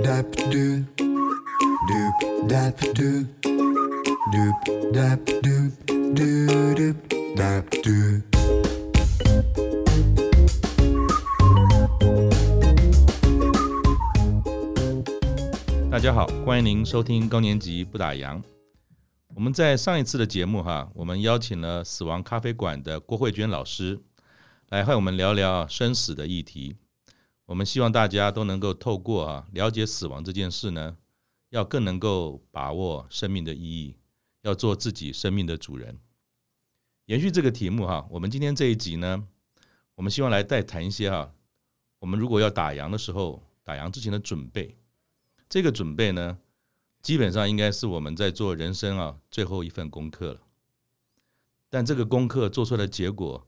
who do do do do do do do do do 大家好，欢迎您收听高年级不打烊。我们在上一次的节目哈，我们邀请了死亡咖啡馆的郭慧娟老师来和我们聊聊生死的议题。我们希望大家都能够透过啊了解死亡这件事呢，要更能够把握生命的意义，要做自己生命的主人。延续这个题目哈，我们今天这一集呢，我们希望来再谈一些哈，我们如果要打烊的时候，打烊之前的准备。这个准备呢，基本上应该是我们在做人生啊最后一份功课了，但这个功课做出来的结果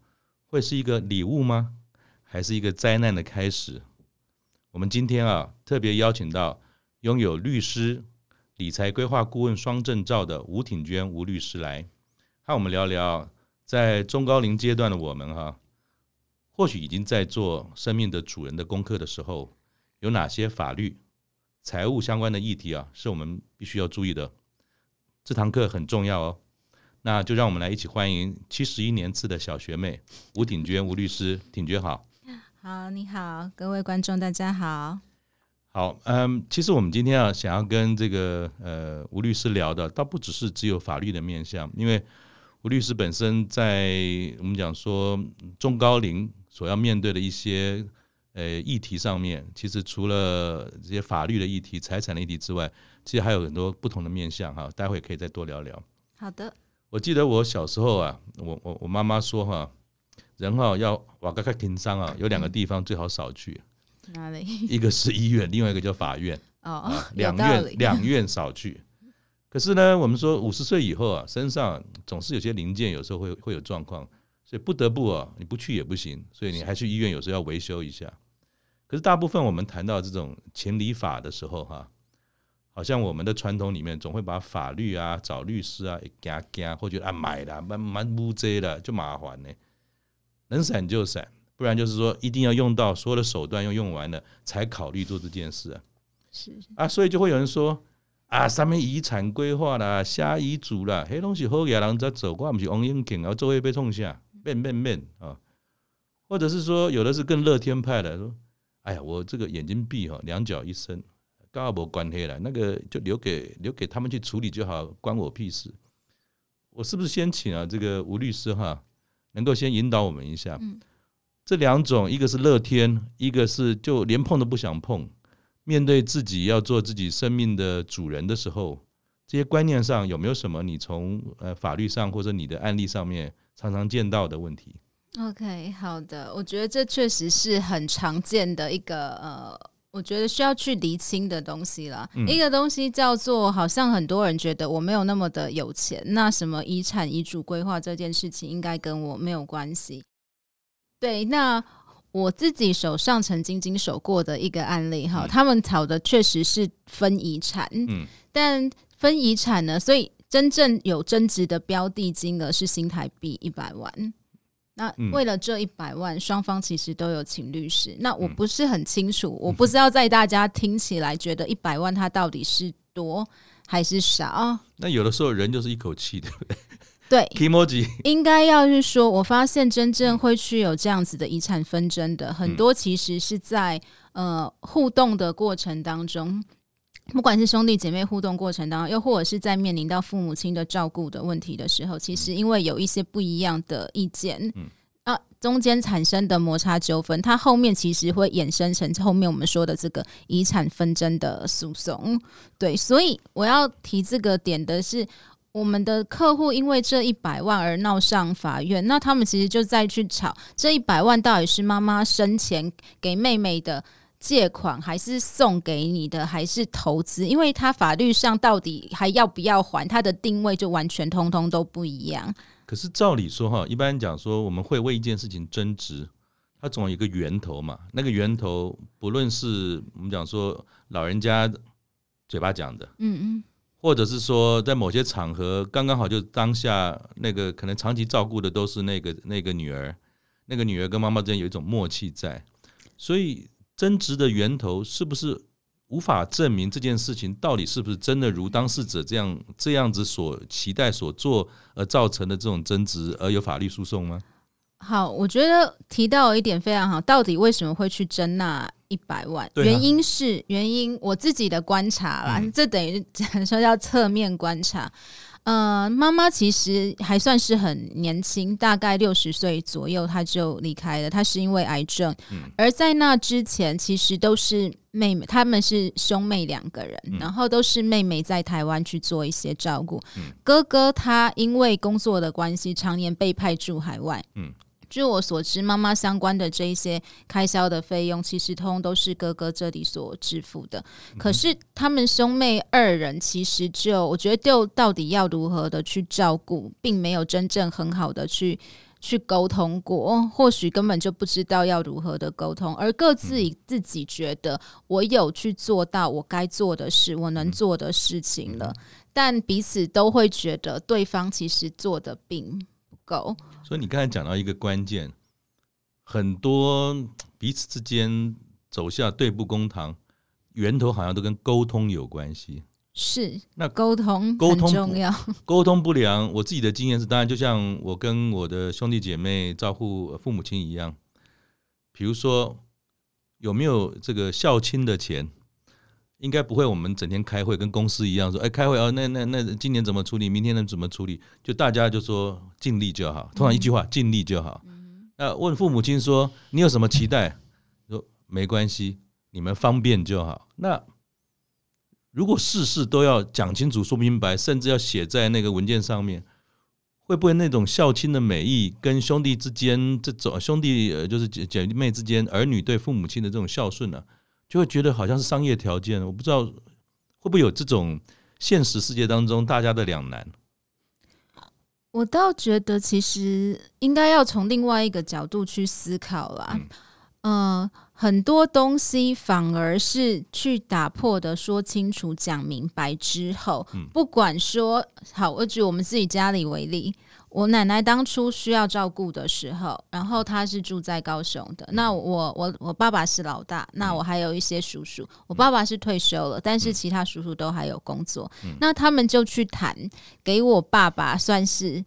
会是一个礼物吗？还是一个灾难的开始？我们今天啊特别邀请到拥有律师、理财规划顾问双证照的吴挺娟吴律师来和我们聊聊，在中高龄阶段的我们哈，或许已经在做生命的主人的功课的时候，有哪些法律？财务相关的议题啊，是我们必须要注意的。这堂课很重要哦。那就让我们来一起欢迎七十一年次的小学妹吴挺娟吴律师，挺娟好。好，你好，各位观众大家好。好，嗯，其实我们今天啊，想要跟这个呃吴律师聊的，倒不只是只有法律的面向，因为吴律师本身在我们讲说中高龄所要面对的一些。呃，议题上面其实除了这些法律的议题、财产的议题之外，其实还有很多不同的面向哈。待会可以再多聊聊。好的。我记得我小时候啊，我我我妈妈说哈，人哈要瓦格克庭商啊，有两个地方最好少去。哪里？一个是医院，另外一个叫法院。哦，两院两院少去。可是呢，我们说五十岁以后啊，身上总是有些零件，有时候会会有状况，所以不得不啊，你不去也不行，所以你还去医院，有时候要维修一下。可是大部分我们谈到这种情理法的时候，哈，好像我们的传统里面总会把法律啊、找律师啊、加加，或者啊买了蛮蛮乌贼的，就麻烦呢。能闪就闪，不然就是说一定要用到所有的手段，要用完了才考虑做这件事啊。是啊，所以就会有人说啊，什么遗产规划啦、下遗嘱啦，黑东西好野人在走过，不是王英景啊，周围被冲下，变变变啊，或者是说有的是更乐天派的说。哎呀，我这个眼睛闭哈，两脚一伸，刚好没关黑了，那个就留给留给他们去处理就好，关我屁事。我是不是先请啊这个吴律师哈，能够先引导我们一下？嗯，这两种，一个是乐天，一个是就连碰都不想碰。面对自己要做自己生命的主人的时候，这些观念上有没有什么你从呃法律上或者你的案例上面常常见到的问题？OK，好的，我觉得这确实是很常见的一个呃，我觉得需要去厘清的东西了。嗯、一个东西叫做，好像很多人觉得我没有那么的有钱，那什么遗产遗嘱规划这件事情应该跟我没有关系。对，那我自己手上曾经经手过的一个案例哈，嗯、他们吵的确实是分遗产，嗯，但分遗产呢，所以真正有增值的标的金额是新台币一百万。那为了这一百万，双方其实都有请律师。那我不是很清楚，我不知道在大家听起来觉得一百万它到底是多还是少？那有的时候人就是一口气，对不对？对，应该要是说，我发现真正会去有这样子的遗产纷争的很多，其实是在呃互动的过程当中。不管是兄弟姐妹互动过程当中，又或者是在面临到父母亲的照顾的问题的时候，其实因为有一些不一样的意见，嗯啊，中间产生的摩擦纠纷，它后面其实会衍生成后面我们说的这个遗产纷争的诉讼。对，所以我要提这个点的是，我们的客户因为这一百万而闹上法院，那他们其实就在去吵这一百万到底是妈妈生前给妹妹的。借款还是送给你的，还是投资？因为他法律上到底还要不要还，他的定位就完全通通都不一样。可是照理说哈，一般讲说我们会为一件事情争执，它总有一个源头嘛。那个源头不论是我们讲说老人家嘴巴讲的，嗯嗯，或者是说在某些场合刚刚好就当下那个可能长期照顾的都是那个那个女儿，那个女儿跟妈妈之间有一种默契在，所以。争执的源头是不是无法证明这件事情到底是不是真的如当事者这样这样子所期待所做而造成的这种争执而有法律诉讼吗？好，我觉得提到一点非常好，到底为什么会去争那一百万？啊、原因是原因我自己的观察啦，嗯、这等于 说叫侧面观察。呃，妈妈其实还算是很年轻，大概六十岁左右，她就离开了。她是因为癌症，嗯、而在那之前，其实都是妹妹，他们是兄妹两个人，嗯、然后都是妹妹在台湾去做一些照顾。嗯、哥哥他因为工作的关系，常年被派驻海外。嗯据我所知，妈妈相关的这一些开销的费用，其实通通都是哥哥这里所支付的。可是他们兄妹二人，其实就我觉得，就到底要如何的去照顾，并没有真正很好的去去沟通过，或许根本就不知道要如何的沟通，而各自以自己觉得我有去做到我该做的事，我能做的事情了，但彼此都会觉得对方其实做的并不够。所以你刚才讲到一个关键，很多彼此之间走下对簿公堂，源头好像都跟沟通有关系。是，那沟通沟通重要，沟通不良。我自己的经验是，当然就像我跟我的兄弟姐妹照顾父母亲一样，比如说有没有这个孝亲的钱。应该不会，我们整天开会跟公司一样说，哎，开会啊，那那那今年怎么处理，明天能怎么处理？就大家就说尽力就好，通常一句话，尽力就好。那问父母亲说，你有什么期待？说没关系，你们方便就好。那如果事事都要讲清楚、说明白，甚至要写在那个文件上面，会不会那种孝亲的美意跟兄弟之间这种兄弟呃，就是姐姐妹之间儿女对父母亲的这种孝顺呢？就会觉得好像是商业条件，我不知道会不会有这种现实世界当中大家的两难。我倒觉得其实应该要从另外一个角度去思考啦。嗯，呃，很多东西反而是去打破的，说清楚、讲明白之后，不管说好，我举我们自己家里为例。我奶奶当初需要照顾的时候，然后她是住在高雄的。那我我我爸爸是老大，那我还有一些叔叔。我爸爸是退休了，但是其他叔叔都还有工作。那他们就去谈，给我爸爸算是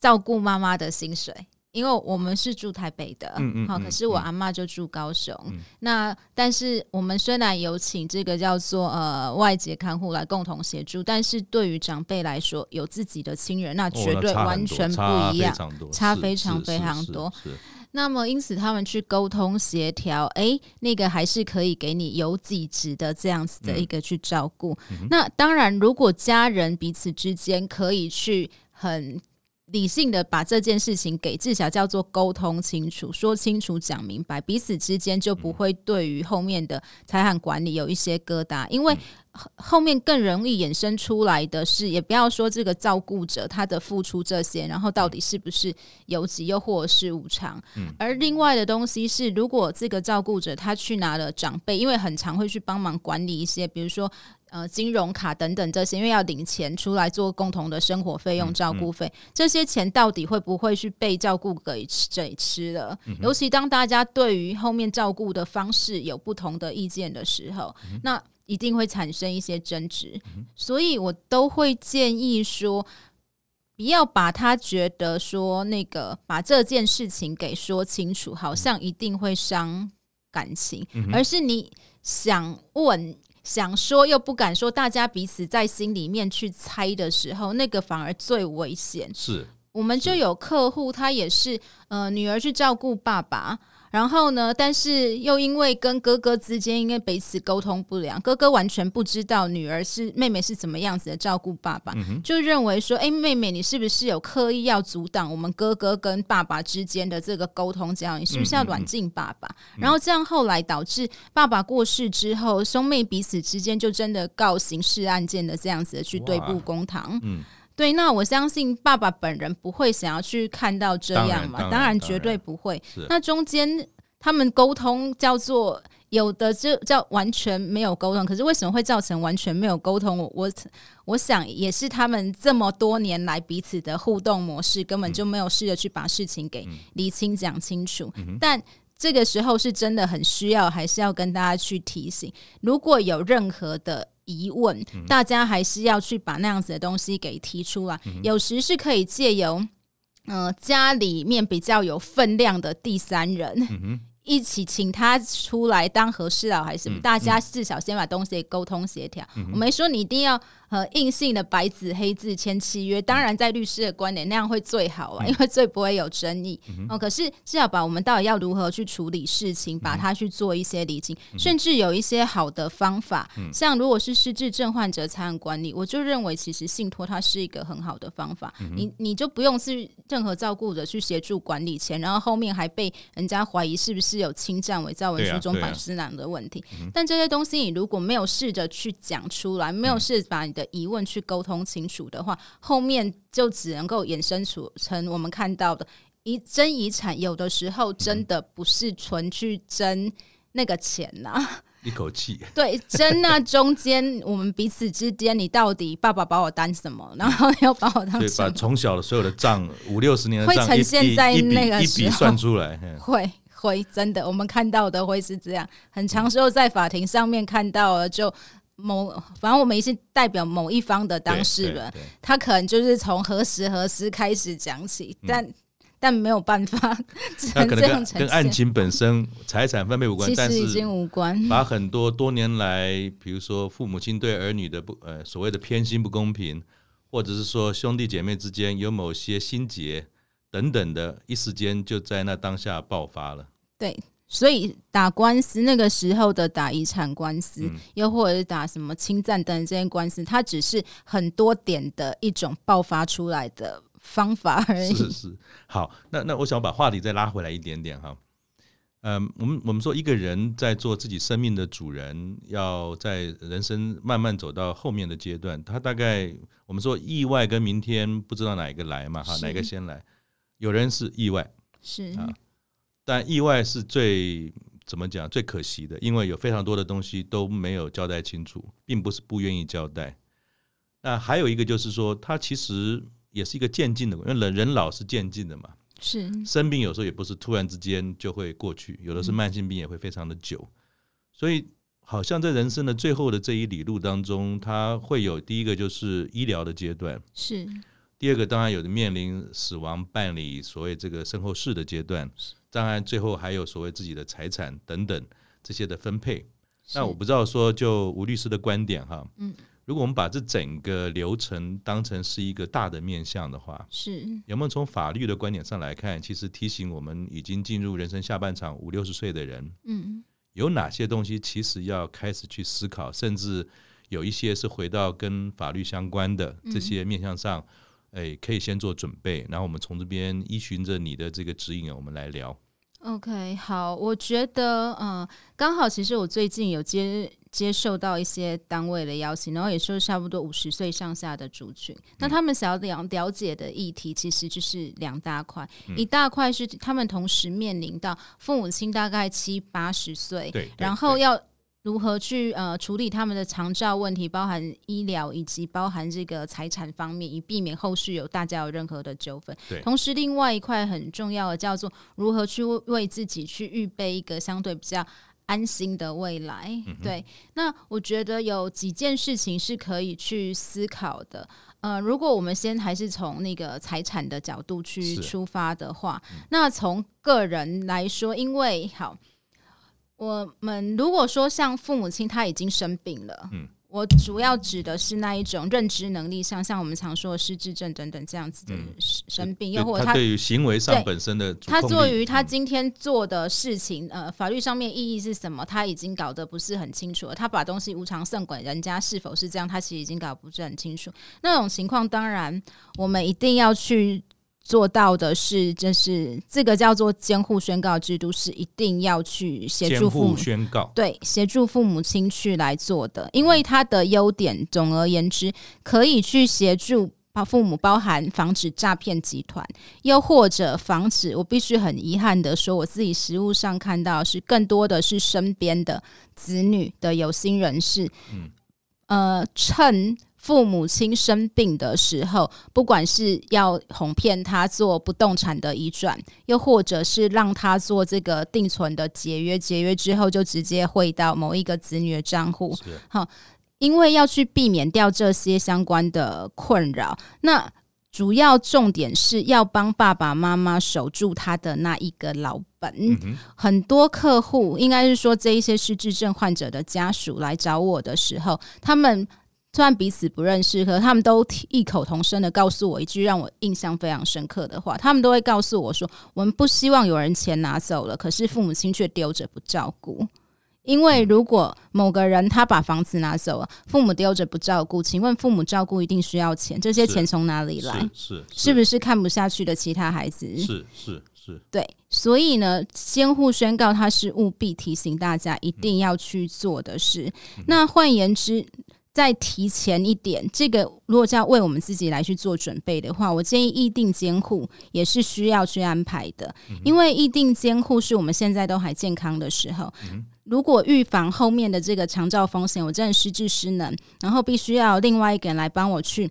照顾妈妈的薪水。因为我们是住台北的，好、嗯嗯嗯，可是我阿妈就住高雄。嗯、那但是我们虽然有请这个叫做呃外籍看护来共同协助，但是对于长辈来说，有自己的亲人，那绝对完全不一样，差非常非常多。那么因此他们去沟通协调，哎，那个还是可以给你有几职的这样子的一个去照顾。嗯、那当然，如果家人彼此之间可以去很。理性的把这件事情给至少叫做沟通清楚，说清楚讲明白，彼此之间就不会对于后面的财产管理有一些疙瘩，因为后面更容易衍生出来的是，也不要说这个照顾者他的付出这些，然后到底是不是有给又或者是无偿，而另外的东西是，如果这个照顾者他去拿了长辈，因为很常会去帮忙管理一些，比如说。呃，金融卡等等这些，因为要领钱出来做共同的生活费用、照顾费，这些钱到底会不会去被照顾给谁吃了？尤其当大家对于后面照顾的方式有不同的意见的时候，那一定会产生一些争执。所以我都会建议说，不要把他觉得说那个把这件事情给说清楚，好像一定会伤感情，而是你想问。想说又不敢说，大家彼此在心里面去猜的时候，那个反而最危险。是，我们就有客户，他也是呃，女儿去照顾爸爸。然后呢，但是又因为跟哥哥之间因为彼此沟通不良，哥哥完全不知道女儿是妹妹是怎么样子的照顾爸爸，嗯、就认为说，哎，妹妹你是不是有刻意要阻挡我们哥哥跟爸爸之间的这个沟通？这样你是不是要软禁爸爸？然后这样后来导致爸爸过世之后，兄妹彼此之间就真的告刑事案件的这样子的去对簿公堂。嗯。对，那我相信爸爸本人不会想要去看到这样嘛，当然，绝对不会。那中间他们沟通叫做有的就叫完全没有沟通，可是为什么会造成完全没有沟通？我我我想也是他们这么多年来彼此的互动模式根本就没有试着去把事情给理清讲清楚。嗯、但这个时候是真的很需要，还是要跟大家去提醒，如果有任何的疑问，嗯、大家还是要去把那样子的东西给提出来。嗯、有时是可以借由，呃，家里面比较有分量的第三人。嗯一起请他出来当和事佬还是什么？嗯、大家至少先把东西沟通协调。嗯、我没说你一定要呃硬性的白纸黑字签契约，当然在律师的观点那样会最好啊，嗯、因为最不会有争议。嗯、哦，可是至少把我们到底要如何去处理事情，把它去做一些理清，嗯、甚至有一些好的方法。嗯、像如果是失智症患者财产管理，我就认为其实信托它是一个很好的方法。嗯、你你就不用是任何照顾者去协助管理钱，然后后面还被人家怀疑是不是。有侵占伪造文书中版私囊的问题，啊啊、但这些东西你如果没有试着去讲出来，没有试着把你的疑问去沟通清楚的话，嗯、后面就只能够衍生出成我们看到的遗争遗产，有的时候真的不是纯去争那个钱呐、啊，一口气 对争那中间我们彼此之间，你到底爸爸把我当什么，然后要把我当什么，把从小的所有的账五六十年的会呈现在那个一笔算出来，会。会真的，我们看到的会是这样。很长时候在法庭上面看到了，就某反正我们也是代表某一方的当事人，他可能就是从何时何时开始讲起，嗯、但但没有办法，他可能跟案情本身财产分配无关，其实已经无关。把很多多年来，比如说父母亲对儿女的不呃所谓的偏心不公平，或者是说兄弟姐妹之间有某些心结。等等的，一时间就在那当下爆发了。对，所以打官司那个时候的打遗产官司，嗯、又或者是打什么侵占等这些官司，它只是很多点的一种爆发出来的方法而已。是是，好，那那我想把话题再拉回来一点点哈。嗯，我们我们说一个人在做自己生命的主人，要在人生慢慢走到后面的阶段，他大概我们说意外跟明天不知道哪一个来嘛哈，哪个先来？有人是意外，是啊，但意外是最怎么讲最可惜的，因为有非常多的东西都没有交代清楚，并不是不愿意交代。那还有一个就是说，它其实也是一个渐进的，因为人人老是渐进的嘛，是。生病有时候也不是突然之间就会过去，有的是慢性病也会非常的久，嗯、所以好像在人生的最后的这一里路当中，它会有第一个就是医疗的阶段，是。第二个当然有的面临死亡办理所谓这个身后事的阶段，当然最后还有所谓自己的财产等等这些的分配。那我不知道说就吴律师的观点哈，嗯，如果我们把这整个流程当成是一个大的面向的话，是有没有从法律的观点上来看，其实提醒我们已经进入人生下半场五六十岁的人，嗯，有哪些东西其实要开始去思考，甚至有一些是回到跟法律相关的这些面向上。哎，可以先做准备，然后我们从这边依循着你的这个指引，我们来聊。OK，好，我觉得，嗯、呃，刚好其实我最近有接接受到一些单位的邀请，然后也是差不多五十岁上下的族群，嗯、那他们想要了了解的议题其实就是两大块，嗯、一大块是他们同时面临到父母亲大概七八十岁，对，然后要。如何去呃处理他们的长照问题，包含医疗以及包含这个财产方面，以避免后续有大家有任何的纠纷。对，同时另外一块很重要的叫做如何去为自己去预备一个相对比较安心的未来。嗯、对，那我觉得有几件事情是可以去思考的。呃，如果我们先还是从那个财产的角度去出发的话，嗯、那从个人来说，因为好。我们如果说像父母亲他已经生病了，嗯，我主要指的是那一种认知能力上，像我们常说的失智症等等这样子的生病，又或者他对于行为上本身的，他对于他今天做的事情，呃，法律上面意义是什么，他已经搞得不是很清楚了。他把东西无偿送给人家，是否是这样，他其实已经搞不是很清楚。那种情况，当然我们一定要去。做到的是，就是这个叫做监护宣告制度，是一定要去协助父母宣告，对，协助父母亲去来做的。因为它的优点，总而言之，可以去协助把父母，包含防止诈骗集团，又或者防止。我必须很遗憾的说，我自己实物上看到是更多的是身边的子女的有心人士，嗯，呃，趁。父母亲生病的时候，不管是要哄骗他做不动产的移转，又或者是让他做这个定存的节约，节约之后就直接汇到某一个子女的账户，好，因为要去避免掉这些相关的困扰，那。主要重点是要帮爸爸妈妈守住他的那一个老本。嗯、很多客户，应该是说这一些失智症患者的家属来找我的时候，他们虽然彼此不认识，可他们都异口同声的告诉我一句让我印象非常深刻的话。他们都会告诉我说：“我们不希望有人钱拿走了，可是父母亲却丢着不照顾。”因为如果某个人他把房子拿走了，父母丢着不照顾，请问父母照顾一定需要钱，这些钱从哪里来？是是，是不是看不下去的其他孩子？是是是，对，所以呢，监护宣告它是务必提醒大家一定要去做的事。嗯、那换言之，再提前一点，这个如果要为我们自己来去做准备的话，我建议意定监护也是需要去安排的，嗯、因为意定监护是我们现在都还健康的时候。嗯如果预防后面的这个长照风险，我真的失智失能，然后必须要另外一个人来帮我去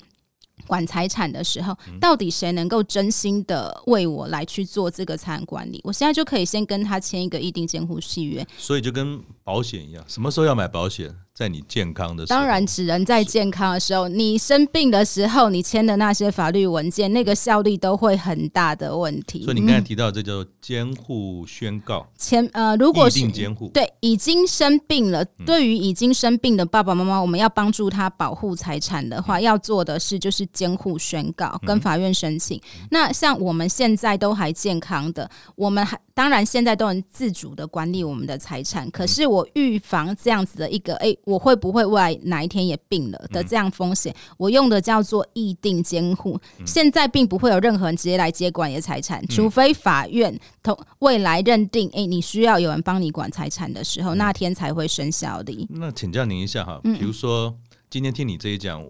管财产的时候，到底谁能够真心的为我来去做这个财产管理？我现在就可以先跟他签一个意定监护契约。所以就跟保险一样，什么时候要买保险？在你健康的时候，当然只能在健康的时候。你生病的时候，你签的那些法律文件，那个效力都会很大的问题。所以你刚才提到这叫监护宣告，签呃，如果是监护对已经生病了，对于已经生病的爸爸妈妈，我们要帮助他保护财产的话，要做的事就是监护宣告，跟法院申请。那像我们现在都还健康的，我们还当然现在都能自主的管理我们的财产。可是我预防这样子的一个哎。我会不会未来哪一天也病了的这样风险？我用的叫做议定监护。现在并不会有任何人直接来接管你的财产，除非法院同未来认定，哎，你需要有人帮你管财产的时候，那天才会生效的。那请教您一下哈，比如说今天听你这一讲，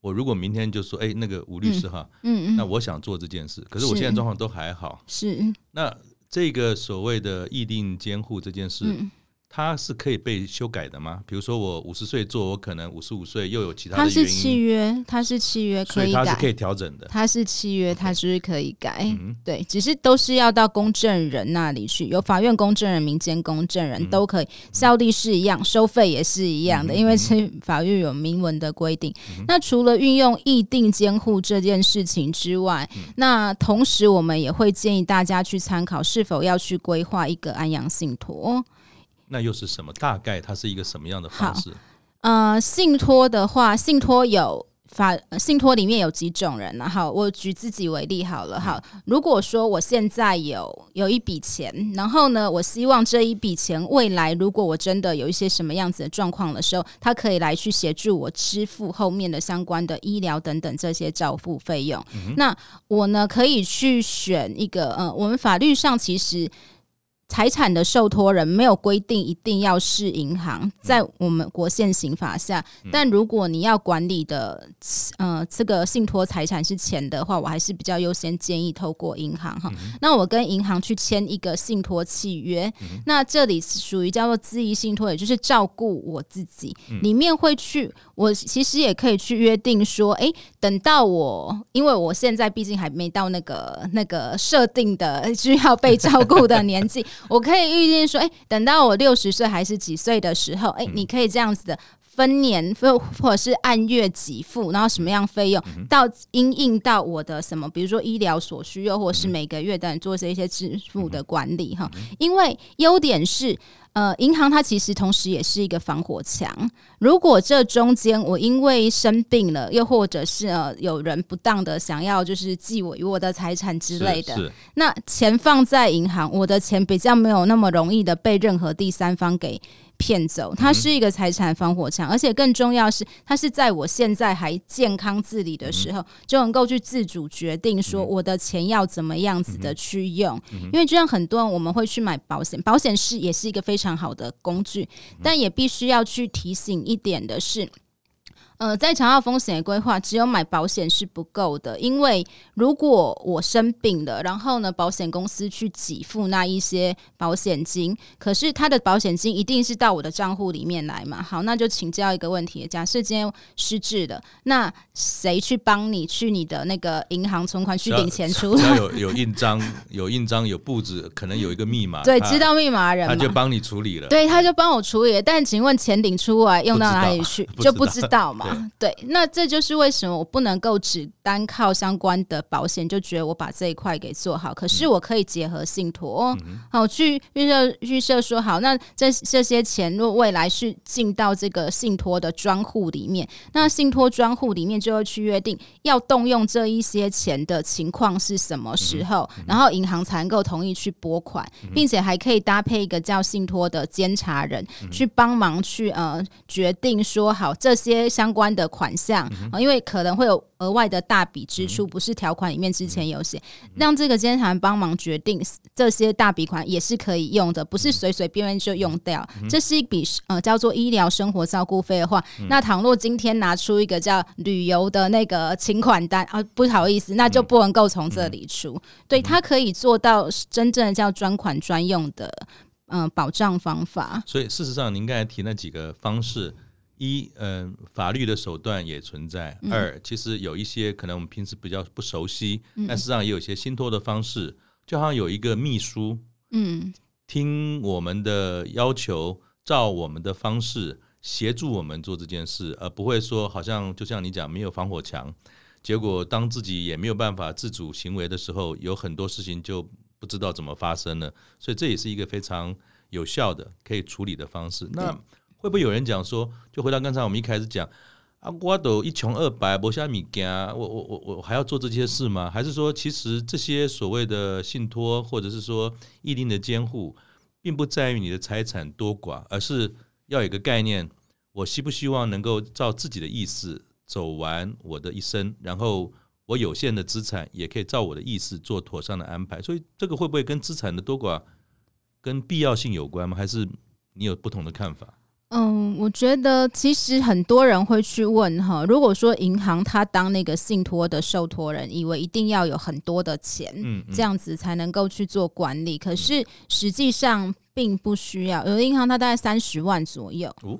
我如果明天就说，哎，那个吴律师哈，嗯嗯，那我想做这件事，可是我现在状况都还好，是。那这个所谓的议定监护这件事。它是可以被修改的吗？比如说我五十岁做，我可能五十五岁又有其他的原因。它是契约，它是契约，可以改，所以它是可以调整的。它是契约，它就是可以改。对，只是都是要到公证人那里去，有法院公证人、民间公证人都可以，效力是一样，收费也是一样的，因为是法律有明文的规定。那除了运用议定监护这件事情之外，那同时我们也会建议大家去参考是否要去规划一个安阳信托。那又是什么？大概它是一个什么样的方式？呃，信托的话，信托有法，信托里面有几种人呢？好，我举自己为例好了。好，如果说我现在有有一笔钱，然后呢，我希望这一笔钱未来如果我真的有一些什么样子的状况的时候，它可以来去协助我支付后面的相关的医疗等等这些照付费用。嗯、那我呢，可以去选一个，呃，我们法律上其实。财产的受托人没有规定一定要是银行，在我们国现行法下，但如果你要管理的呃这个信托财产是钱的话，我还是比较优先建议透过银行哈。那我跟银行去签一个信托契约，那这里是属于叫做自益信托，也就是照顾我自己，里面会去，我其实也可以去约定说，哎，等到我，因为我现在毕竟还没到那个那个设定的 需要被照顾的年纪。我可以预见说，哎，等到我六十岁还是几岁的时候，哎，你可以这样子的分年或或者是按月给付，然后什么样费用到因应到我的什么，比如说医疗所需，又或者是每个月等做这些支付的管理哈。因为优点是。呃，银行它其实同时也是一个防火墙。如果这中间我因为生病了，又或者是呃有人不当的想要就是觊我我的财产之类的，那钱放在银行，我的钱比较没有那么容易的被任何第三方给。骗走，它是一个财产防火墙，而且更重要是，它是在我现在还健康自理的时候，就能够去自主决定说我的钱要怎么样子的去用。因为就像很多人我们会去买保险，保险是也是一个非常好的工具，但也必须要去提醒一点的是。呃，在长照风险的规划，只有买保险是不够的，因为如果我生病了，然后呢，保险公司去给付那一些保险金，可是他的保险金一定是到我的账户里面来嘛？好，那就请教一个问题：假设今天失智了，那谁去帮你去你的那个银行存款去领钱出来？有 有印章，有印章，有簿子，可能有一个密码，对，知道密码的人，他就帮你处理了。对，他就帮我处理了。但请问钱领出来用到哪里去？不就不知道嘛？对，对，那这就是为什么我不能够只单靠相关的保险就觉得我把这一块给做好。可是我可以结合信托，嗯、好去预设预设说好，那这这些钱若未来是进到这个信托的专户里面，那信托专户里面就会去约定要动用这一些钱的情况是什么时候，嗯、然后银行才能够同意去拨款，并且还可以搭配一个叫信托的监察人去帮忙去呃决定说好这些相关的。款项啊，因为可能会有额外的大笔支出，不是条款里面之前有写，让这个监察人帮忙决定这些大笔款也是可以用的，不是随随便便就用掉。这是一笔呃叫做医疗生活照顾费的话，那倘若今天拿出一个叫旅游的那个请款单啊，不好意思，那就不能够从这里出。对，它可以做到真正的叫专款专用的嗯、呃、保障方法。所以事实上，您刚才提那几个方式。一，嗯，法律的手段也存在。嗯、二，其实有一些可能我们平时比较不熟悉，嗯、但实际上也有一些信托的方式，就好像有一个秘书，嗯，听我们的要求，照我们的方式协助我们做这件事，而不会说好像就像你讲没有防火墙，结果当自己也没有办法自主行为的时候，有很多事情就不知道怎么发生了。所以这也是一个非常有效的可以处理的方式。那会不会有人讲说，就回到刚才我们一开始讲啊，我都一穷二白，没啥物件，我我我我还要做这些事吗？还是说，其实这些所谓的信托，或者是说意定的监护，并不在于你的财产多寡，而是要有一个概念，我希不希望能够照自己的意思走完我的一生，然后我有限的资产也可以照我的意思做妥善的安排。所以，这个会不会跟资产的多寡跟必要性有关吗？还是你有不同的看法？嗯，我觉得其实很多人会去问哈，如果说银行他当那个信托的受托人，以为一定要有很多的钱，嗯，这样子才能够去做管理，可是实际上并不需要，有的银行它大概三十万左右。哦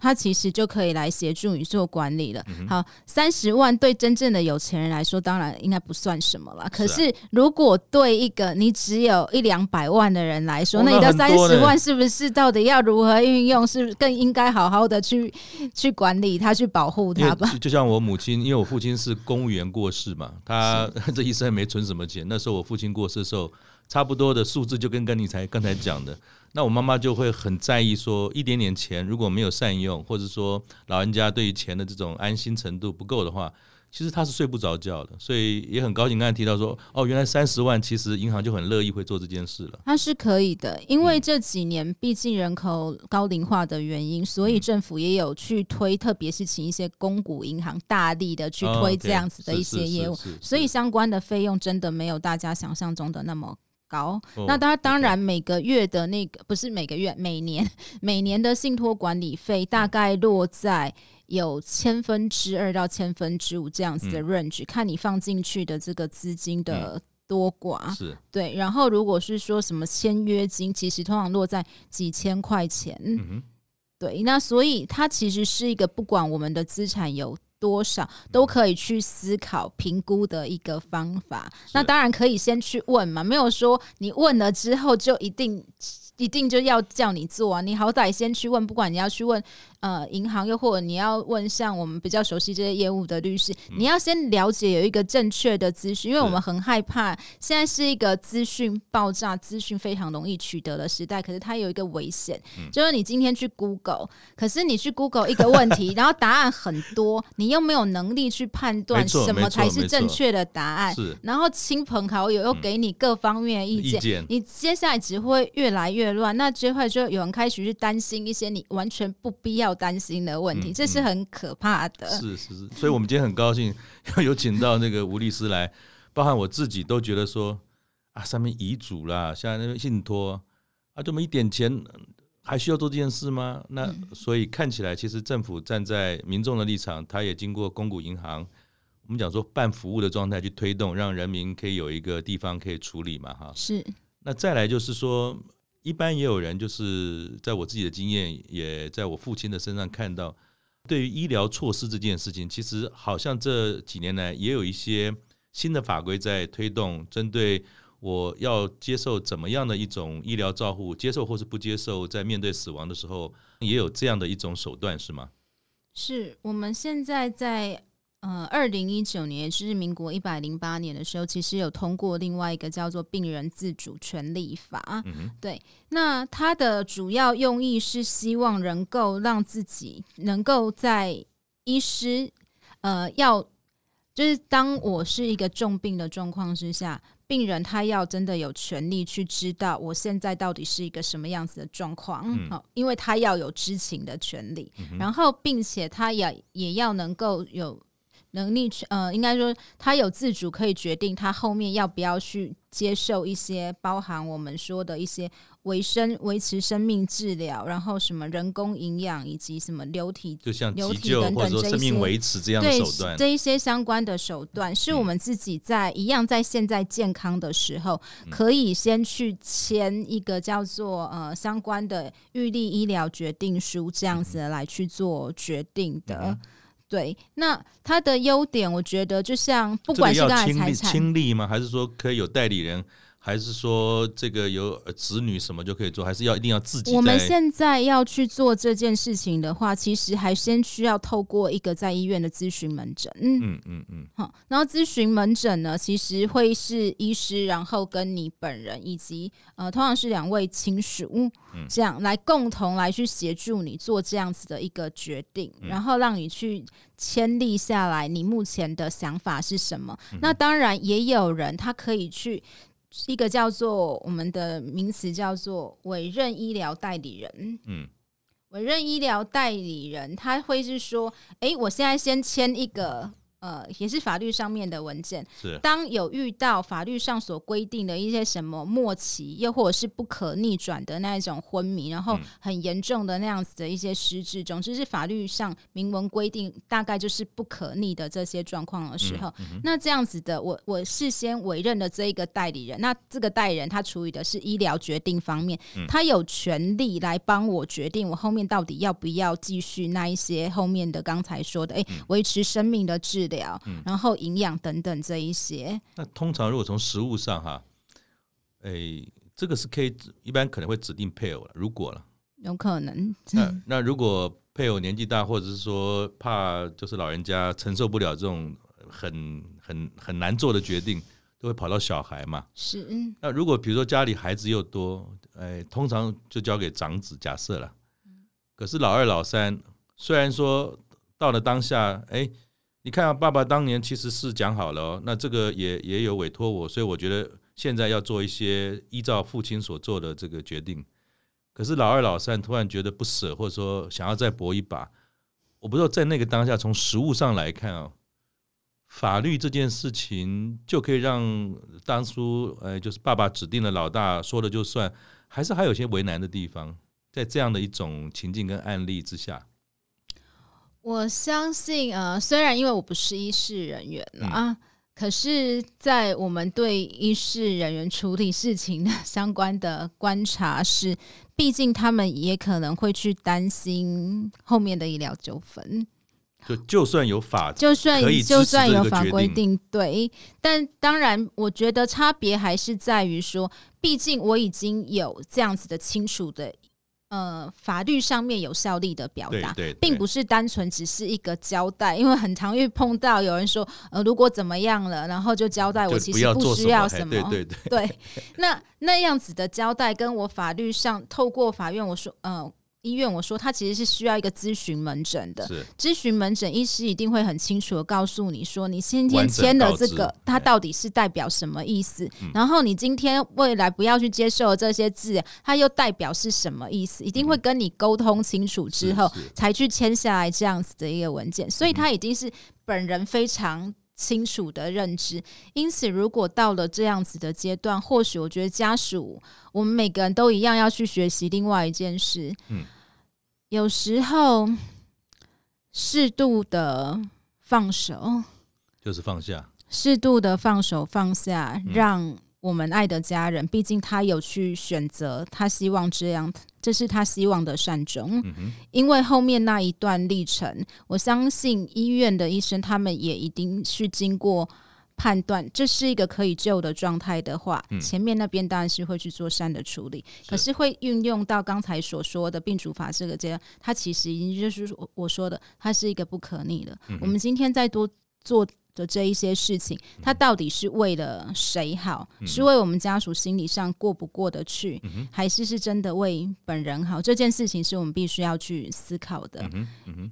他其实就可以来协助你做管理了。嗯、好，三十万对真正的有钱人来说，当然应该不算什么了。可是，如果对一个你只有一两百万的人来说，哦、那你的三十万是不是到底要如何运用？是不是更应该好好的去去管理他，去保护他吧？就像我母亲，因为我父亲是公务员过世嘛，他这一生没存什么钱。那时候我父亲过世的时候，差不多的数字就跟跟你才刚才讲的。那我妈妈就会很在意，说一点点钱如果没有善用，或者说老人家对于钱的这种安心程度不够的话，其实他是睡不着觉的。所以也很高兴刚才提到说，哦，原来三十万其实银行就很乐意会做这件事了。它是可以的，因为这几年毕竟人口高龄化的原因，所以政府也有去推，特别是请一些公股银行大力的去推这样子的一些业务，所以相关的费用真的没有大家想象中的那么高，那当当然每个月的那个不是每个月，每年 每年的信托管理费大概落在有千分之二到千分之五这样子的 range，看你放进去的这个资金的多寡。是对，然后如果是说什么签约金，其实通常落在几千块钱。对，那所以它其实是一个不管我们的资产有。多少都可以去思考评估的一个方法，那当然可以先去问嘛，没有说你问了之后就一定。一定就要叫你做啊！你好歹先去问，不管你要去问呃银行，又或者你要问像我们比较熟悉这些业务的律师，嗯、你要先了解有一个正确的资讯，因为我们很害怕现在是一个资讯爆炸、资讯非常容易取得的时代。可是它有一个危险，嗯、就是你今天去 Google，可是你去 Google 一个问题，然后答案很多，你又没有能力去判断什么才是正确的答案，然后亲朋好友又给你各方面的意见，嗯、意见你接下来只会越来越。乱，那最后就有人开始去担心一些你完全不必要担心的问题，嗯、这是很可怕的。是是是，所以我们今天很高兴要 有请到那个吴律师来，包含我自己都觉得说啊，上面遗嘱啦，像那个信托啊，这么一点钱，还需要做这件事吗？那所以看起来，其实政府站在民众的立场，他也经过公股银行，我们讲说办服务的状态去推动，让人民可以有一个地方可以处理嘛，哈。是。那再来就是说，一般也有人就是在我自己的经验，也在我父亲的身上看到，对于医疗措施这件事情，其实好像这几年来也有一些新的法规在推动，针对。我要接受怎么样的一种医疗照护？接受或是不接受，在面对死亡的时候，也有这样的一种手段，是吗？是我们现在在呃二零一九年，就是民国一百零八年的时候，其实有通过另外一个叫做《病人自主权利法》。嗯。对，那它的主要用意是希望能够让自己能够在医师呃要就是当我是一个重病的状况之下。病人他要真的有权利去知道我现在到底是一个什么样子的状况，好、嗯，因为他要有知情的权利，嗯、然后并且他也也要能够有。能力去呃，应该说他有自主可以决定他后面要不要去接受一些包含我们说的一些维生维持生命治疗，然后什么人工营养以及什么流体就像流体等等这些生命维持这样的手段，这一些相关的手段是我们自己在、嗯、一样在现在健康的时候可以先去签一个叫做呃相关的预立医疗决定书这样子来去做决定的。嗯对，那它的优点，我觉得就像不管是刚才财产亲历吗？还是说可以有代理人？还是说这个有子女什么就可以做？还是要一定要自己？我们现在要去做这件事情的话，其实还先需要透过一个在医院的咨询门诊。嗯嗯嗯嗯。好，然后咨询门诊呢，其实会是医师，然后跟你本人以及呃，通常是两位亲属，这样来共同来去协助你做这样子的一个决定，然后让你去签立下来，你目前的想法是什么？那当然也有人他可以去。一个叫做我们的名词叫做委任医疗代理人，嗯，委任医疗代理人他会是说，哎，我现在先签一个。呃，也是法律上面的文件。是，当有遇到法律上所规定的一些什么末期，又或者是不可逆转的那一种昏迷，然后很严重的那样子的一些失智，总之是法律上明文规定，大概就是不可逆的这些状况的时候，嗯嗯、那这样子的，我我事先委任的这一个代理人，那这个代理人他处理的是医疗决定方面，嗯、他有权利来帮我决定我后面到底要不要继续那一些后面的刚才说的，哎，维持生命的治。嗯、然后营养等等这一些，那通常如果从食物上哈，诶，这个是可以一般可能会指定配偶了。如果了，有可能。那那如果配偶年纪大，或者是说怕就是老人家承受不了这种很很很难做的决定，都会跑到小孩嘛。是。那如果比如说家里孩子又多，诶，通常就交给长子。假设了，可是老二老三虽然说到了当下，诶。你看啊，爸爸当年其实是讲好了哦，那这个也也有委托我，所以我觉得现在要做一些依照父亲所做的这个决定。可是老二老三突然觉得不舍，或者说想要再搏一把，我不知道在那个当下，从实务上来看啊，法律这件事情就可以让当初呃，就是爸爸指定的老大说了就算，还是还有些为难的地方，在这样的一种情境跟案例之下。我相信，呃，虽然因为我不是医事人员了啊，嗯、可是，在我们对医事人员处理事情的相关的观察是，毕竟他们也可能会去担心后面的医疗纠纷。就就算有法，就算就算有法规定，对，但当然，我觉得差别还是在于说，毕竟我已经有这样子的清楚的。呃，法律上面有效力的表达，并不是单纯只是一个交代，因为很常遇碰到有人说，呃，如果怎么样了，然后就交代我其实不需要什么，什么对对对，对，那那样子的交代，跟我法律上透过法院我说，呃。医院我说他其实是需要一个咨询门诊的，咨询门诊医师一定会很清楚的告诉你说，你今天签的这个，它到底是代表什么意思？然后你今天未来不要去接受这些字，它又代表是什么意思？一定会跟你沟通清楚之后，才去签下来这样子的一个文件。所以他已经是本人非常清楚的认知。因此，如果到了这样子的阶段，或许我觉得家属，我们每个人都一样要去学习另外一件事。嗯，有时候适度的放手，就是放下。适度的放手放下，让。我们爱的家人，毕竟他有去选择，他希望这样，这是他希望的善终。嗯。因为后面那一段历程，我相信医院的医生他们也一定是经过判断，这是一个可以救的状态的话，嗯、前面那边当然是会去做善的处理，是可是会运用到刚才所说的病主法这个阶段，它其实已经就是我说的，它是一个不可逆的。嗯、我们今天再多做。的这一些事情，他到底是为了谁好？嗯、是为我们家属心理上过不过得去，嗯、还是是真的为本人好？这件事情是我们必须要去思考的。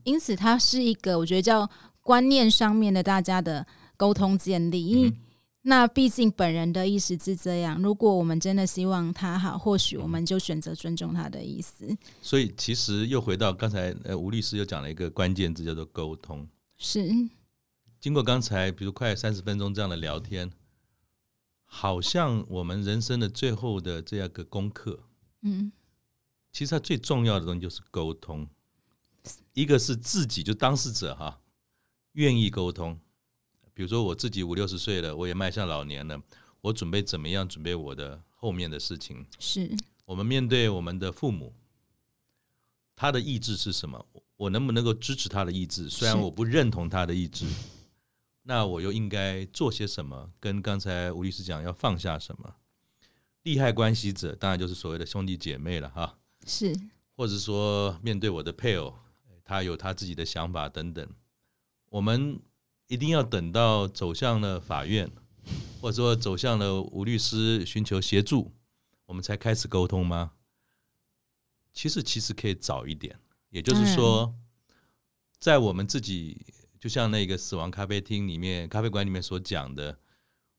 因此，它是一个我觉得叫观念上面的大家的沟通建立。嗯、那毕竟本人的意思是这样，如果我们真的希望他好，或许我们就选择尊重他的意思。所以，其实又回到刚才，呃，吴律师又讲了一个关键字，叫做沟通。是。经过刚才比如快三十分钟这样的聊天，好像我们人生的最后的这样个功课，嗯，其实它最重要的东西就是沟通。一个是自己就当事者哈，愿意沟通。比如说我自己五六十岁了，我也迈向老年了，我准备怎么样准备我的后面的事情？是我们面对我们的父母，他的意志是什么？我能不能够支持他的意志？虽然我不认同他的意志。那我又应该做些什么？跟刚才吴律师讲，要放下什么？利害关系者当然就是所谓的兄弟姐妹了，哈。是，或者说面对我的配偶，他有他自己的想法等等，我们一定要等到走向了法院，或者说走向了吴律师寻求协助，我们才开始沟通吗？其实，其实可以早一点。也就是说，在我们自己。就像那个死亡咖啡厅里面、咖啡馆里面所讲的，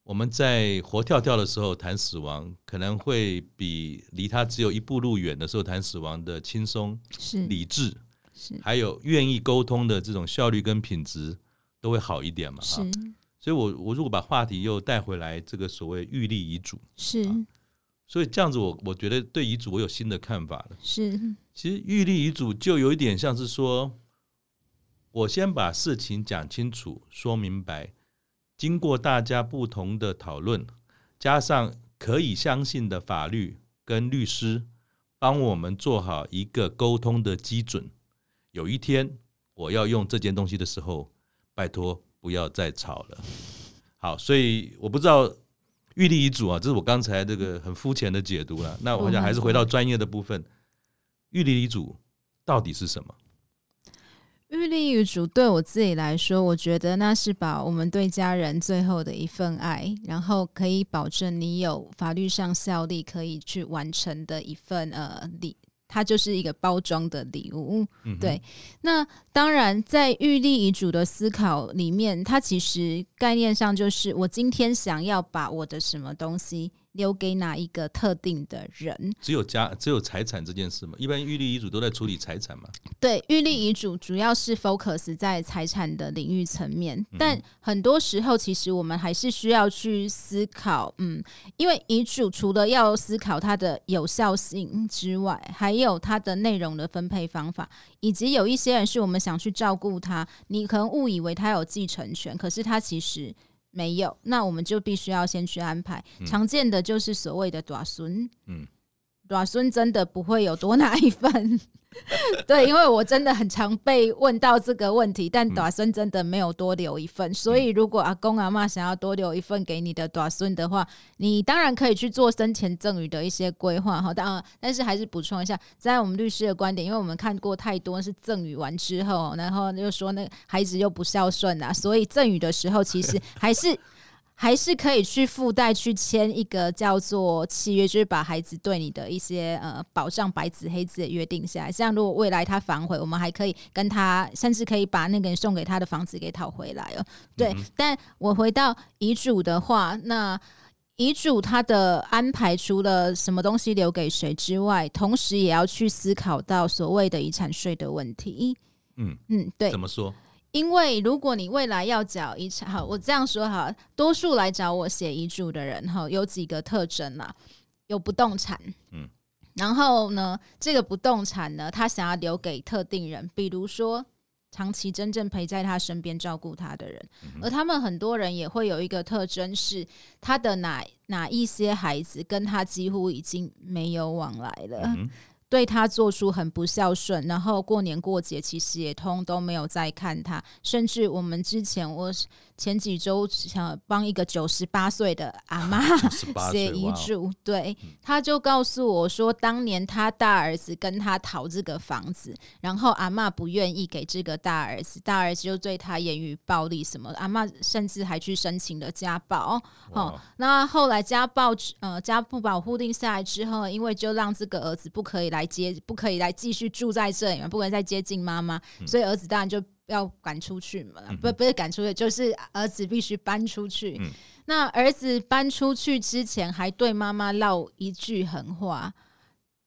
我们在活跳跳的时候谈死亡，可能会比离他只有一步路远的时候谈死亡的轻松、是理智，是还有愿意沟通的这种效率跟品质都会好一点嘛？哈是，所以我我如果把话题又带回来，这个所谓预立遗嘱是，所以这样子我我觉得对遗嘱我有新的看法了。是，其实预立遗嘱就有一点像是说。我先把事情讲清楚、说明白，经过大家不同的讨论，加上可以相信的法律跟律师，帮我们做好一个沟通的基准。有一天我要用这件东西的时候，拜托不要再吵了。好，所以我不知道预立遗嘱啊，这是我刚才这个很肤浅的解读了。那我想还是回到专业的部分，预立遗嘱到底是什么？预立遗嘱对我自己来说，我觉得那是把我们对家人最后的一份爱，然后可以保证你有法律上效力可以去完成的一份呃礼，它就是一个包装的礼物。嗯、对，那当然在预立遗嘱的思考里面，它其实概念上就是我今天想要把我的什么东西。留给哪一个特定的人？只有家，只有财产这件事吗？一般预立遗嘱都在处理财产嘛？对，预立遗嘱主要是 focus 在财产的领域层面，嗯、但很多时候其实我们还是需要去思考，嗯，因为遗嘱除了要思考它的有效性之外，还有它的内容的分配方法，以及有一些人是我们想去照顾他，你可能误以为他有继承权，可是他其实。没有，那我们就必须要先去安排。嗯、常见的就是所谓的短孙，嗯，大孙真的不会有多拿一份。对，因为我真的很常被问到这个问题，但短孙真的没有多留一份，所以如果阿公阿妈想要多留一份给你的短孙的话，你当然可以去做生前赠与的一些规划哈。当然，但是还是补充一下，在我们律师的观点，因为我们看过太多是赠与完之后，然后又说那孩子又不孝顺啊，所以赠与的时候其实还是。还是可以去附带去签一个叫做契约，就是把孩子对你的一些呃保障白纸黑字的约定下来。像如果未来他反悔，我们还可以跟他，甚至可以把那个人送给他的房子给讨回来哦。对，嗯、但我回到遗嘱的话，那遗嘱他的安排除了什么东西留给谁之外，同时也要去思考到所谓的遗产税的问题。嗯嗯，对，怎么说？因为如果你未来要缴遗产，好，我这样说哈，多数来找我写遗嘱的人哈，有几个特征啦，有不动产，嗯，然后呢，这个不动产呢，他想要留给特定人，比如说长期真正陪在他身边照顾他的人，而他们很多人也会有一个特征是，他的哪哪一些孩子跟他几乎已经没有往来了。嗯对他做出很不孝顺，然后过年过节其实也通都没有再看他，甚至我们之前我前几周想帮一个九十八岁的阿妈 写遗嘱，对，他就告诉我说，当年他大儿子跟他讨这个房子，然后阿妈不愿意给这个大儿子，大儿子就对他言语暴力什么，阿妈甚至还去申请了家暴。哦，那后来家暴呃家不保护定下来之后，因为就让这个儿子不可以来。来接不可以来继续住在这里嘛？不可以再接近妈妈，所以儿子当然就要赶出去嘛。嗯、不不是赶出去，就是儿子必须搬出去。嗯、那儿子搬出去之前，还对妈妈唠一句狠话，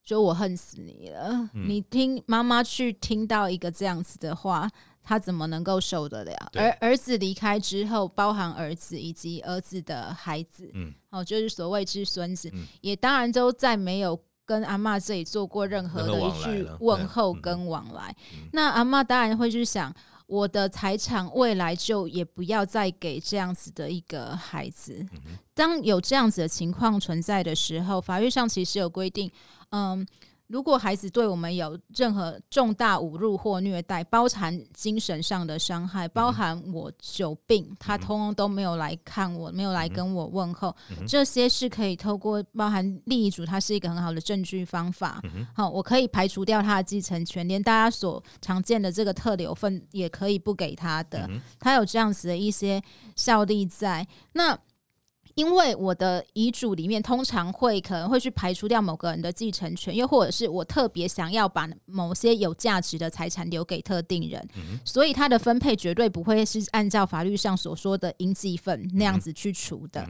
就我恨死你了。嗯、你听妈妈去听到一个这样子的话，他怎么能够受得了？而儿子离开之后，包含儿子以及儿子的孩子，嗯，哦，就是所谓之孙子，嗯、也当然都再没有。跟阿妈这里做过任何的一句问候跟往来，那阿妈当然会去想，我的财产未来就也不要再给这样子的一个孩子。当有这样子的情况存在的时候，法律上其实有规定，嗯。如果孩子对我们有任何重大侮辱或虐待，包含精神上的伤害，包含我久病，他通通都没有来看我，没有来跟我问候，这些是可以透过包含另一组，它是一个很好的证据方法。好，我可以排除掉他的继承权，连大家所常见的这个特留份也可以不给他的，他有这样子的一些效力在。那。因为我的遗嘱里面通常会可能会去排除掉某个人的继承权，又或者是我特别想要把某些有价值的财产留给特定人，嗯、所以它的分配绝对不会是按照法律上所说的应继分那样子去除的。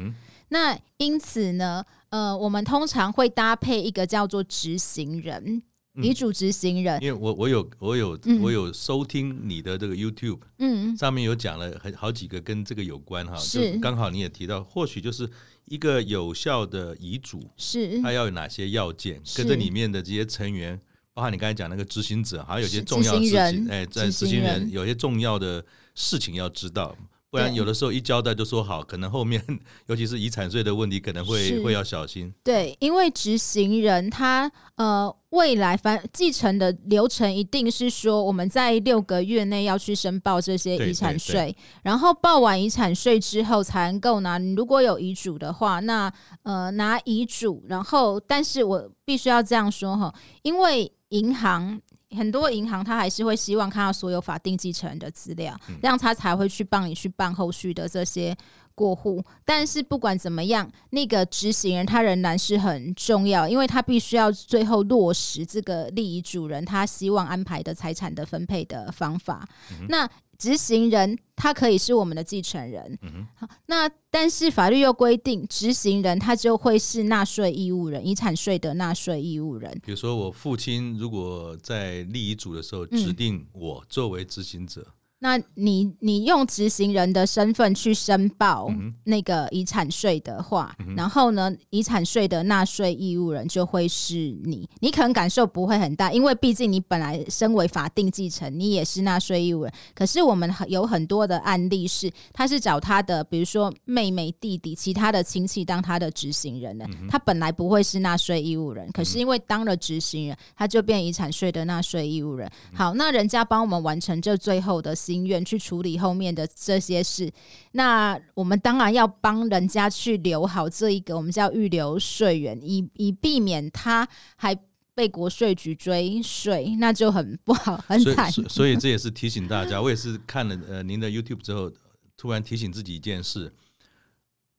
那因此呢，呃，我们通常会搭配一个叫做执行人。遗嘱执行人，因为我我有我有我有收听你的这个 YouTube，嗯，上面有讲了很好几个跟这个有关哈，是。刚好你也提到，或许就是一个有效的遗嘱是。它要有哪些要件，跟这里面的这些成员，包括你刚才讲那个执行者，还有一些重要事情，哎，在执行人。有些重要的事情要知道。不然有的时候一交代就说好，可能后面 尤其是遗产税的问题，可能会会要小心。对，因为执行人他呃未来反继承的流程一定是说，我们在六个月内要去申报这些遗产税，然后报完遗产税之后才能够拿。如果有遗嘱的话，那呃拿遗嘱，然后但是我必须要这样说哈，因为银行。很多银行他还是会希望看到所有法定继承人的资料，这样他才会去帮你去办后续的这些过户。但是不管怎么样，那个执行人他仍然是很重要，因为他必须要最后落实这个利益主人他希望安排的财产的分配的方法。那执行人他可以是我们的继承人，嗯、好，那但是法律又规定，执行人他就会是纳税义务人，遗产税的纳税义务人。比如说，我父亲如果在立遗嘱的时候指定我作为执行者。嗯那你你用执行人的身份去申报那个遗产税的话，嗯、然后呢，遗产税的纳税义务人就会是你。你可能感受不会很大，因为毕竟你本来身为法定继承，你也是纳税义务人。可是我们有很多的案例是，他是找他的，比如说妹妹、弟弟、其他的亲戚当他的执行人的。嗯、他本来不会是纳税义务人，可是因为当了执行人，他就变遗产税的纳税义务人。好，那人家帮我们完成这最后的。心愿去处理后面的这些事，那我们当然要帮人家去留好这一个，我们叫预留税源，以以避免他还被国税局追税，那就很不好，很惨。所以，所以这也是提醒大家，我也是看了呃您的 YouTube 之后，突然提醒自己一件事：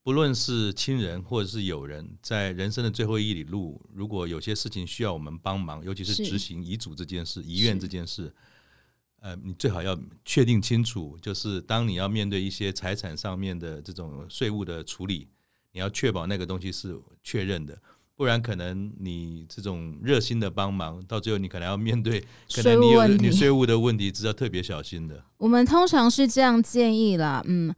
不论是亲人或者是友人，在人生的最后一里路，如果有些事情需要我们帮忙，尤其是执行遗嘱这件事、遗愿这件事。呃，你最好要确定清楚，就是当你要面对一些财产上面的这种税务的处理，你要确保那个东西是确认的。不然可能你这种热心的帮忙，到最后你可能要面对可能你有你税务的问题，是要特别小心的。我们通常是这样建议啦，嗯，